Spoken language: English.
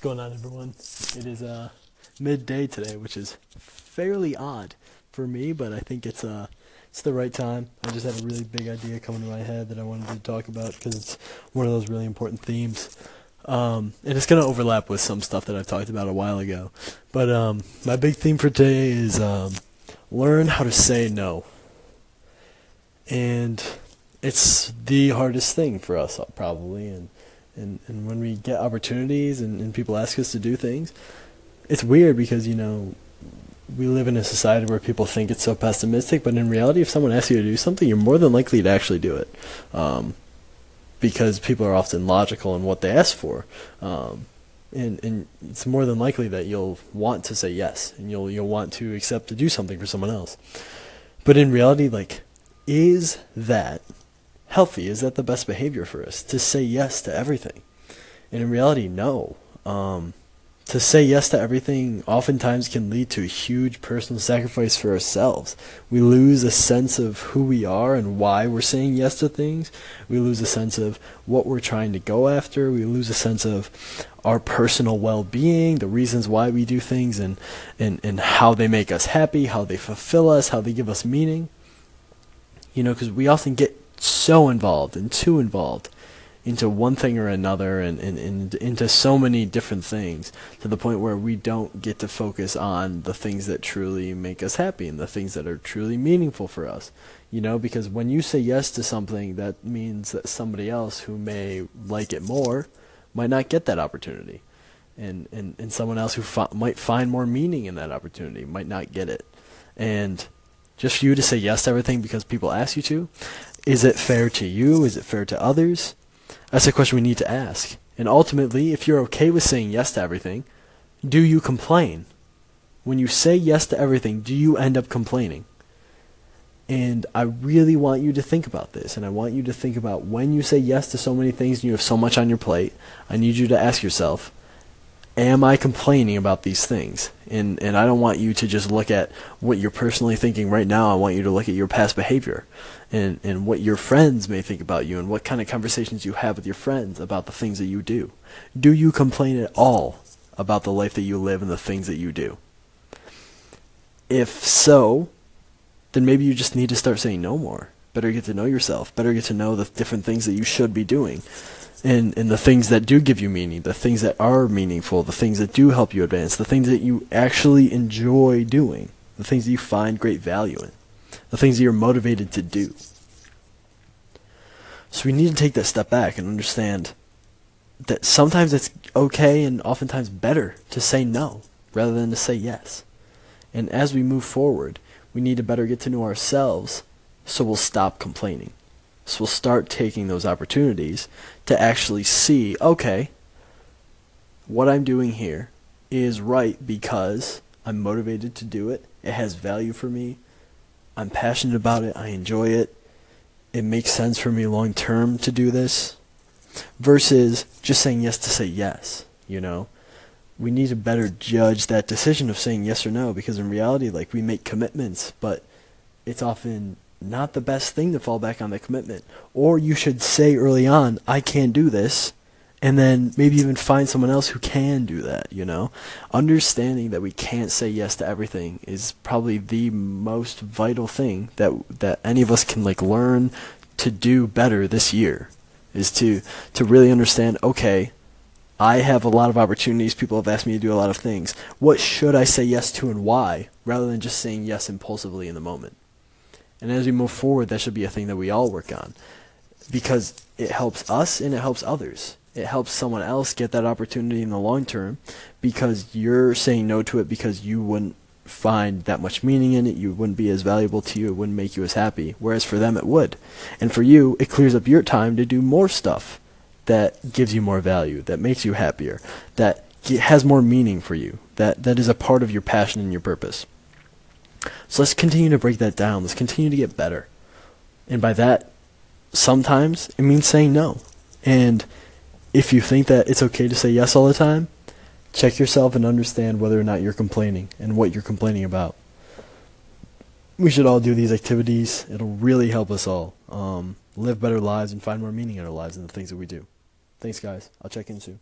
What's going on, everyone? It is uh, midday today, which is fairly odd for me, but I think it's uh, it's the right time. I just had a really big idea coming to my head that I wanted to talk about because it's one of those really important themes. Um, and it's going to overlap with some stuff that I've talked about a while ago. But um, my big theme for today is um, learn how to say no. And it's the hardest thing for us, probably. And and and when we get opportunities and, and people ask us to do things, it's weird because you know we live in a society where people think it's so pessimistic, but in reality, if someone asks you to do something, you're more than likely to actually do it, um, because people are often logical in what they ask for, um, and and it's more than likely that you'll want to say yes, and you'll you'll want to accept to do something for someone else, but in reality, like, is that healthy? Is that the best behavior for us to say yes to everything? And in reality, no. Um, to say yes to everything oftentimes can lead to a huge personal sacrifice for ourselves. We lose a sense of who we are and why we're saying yes to things. We lose a sense of what we're trying to go after. We lose a sense of our personal well being, the reasons why we do things, and, and, and how they make us happy, how they fulfill us, how they give us meaning. You know, because we often get so involved and too involved into one thing or another and, and, and into so many different things to the point where we don't get to focus on the things that truly make us happy and the things that are truly meaningful for us. You know, because when you say yes to something, that means that somebody else who may like it more might not get that opportunity. And, and, and someone else who fi- might find more meaning in that opportunity might not get it. And just for you to say yes to everything because people ask you to, is it fair to you? Is it fair to others? That's a question we need to ask. And ultimately, if you're okay with saying yes to everything, do you complain? When you say yes to everything, do you end up complaining? And I really want you to think about this. And I want you to think about when you say yes to so many things and you have so much on your plate, I need you to ask yourself, am I complaining about these things? And and I don't want you to just look at what you're personally thinking right now. I want you to look at your past behavior and and what your friends may think about you and what kind of conversations you have with your friends about the things that you do. Do you complain at all about the life that you live and the things that you do? If so, then maybe you just need to start saying no more. Better get to know yourself. Better get to know the different things that you should be doing and and the things that do give you meaning, the things that are meaningful, the things that do help you advance, the things that you actually enjoy doing, the things that you find great value in, the things that you're motivated to do. So we need to take that step back and understand that sometimes it's okay and oftentimes better to say no rather than to say yes. And as we move forward, we need to better get to know ourselves so we'll stop complaining. So we'll start taking those opportunities to actually see, okay, what I'm doing here is right because I'm motivated to do it. It has value for me. I'm passionate about it. I enjoy it. It makes sense for me long term to do this versus just saying yes to say yes, you know? We need to better judge that decision of saying yes or no because in reality like we make commitments, but it's often not the best thing to fall back on the commitment. Or you should say early on, I can't do this, and then maybe even find someone else who can do that, you know? Understanding that we can't say yes to everything is probably the most vital thing that that any of us can like learn to do better this year is to to really understand, okay, I have a lot of opportunities, people have asked me to do a lot of things. What should I say yes to and why rather than just saying yes impulsively in the moment? And as we move forward, that should be a thing that we all work on because it helps us and it helps others. It helps someone else get that opportunity in the long term because you're saying no to it because you wouldn't find that much meaning in it, you wouldn't be as valuable to you, it wouldn't make you as happy. Whereas for them, it would. And for you, it clears up your time to do more stuff that gives you more value, that makes you happier, that has more meaning for you, that, that is a part of your passion and your purpose. So let's continue to break that down. Let's continue to get better. And by that, sometimes it means saying no. And if you think that it's okay to say yes all the time, check yourself and understand whether or not you're complaining and what you're complaining about. We should all do these activities. It'll really help us all um, live better lives and find more meaning in our lives and the things that we do. Thanks, guys. I'll check in soon.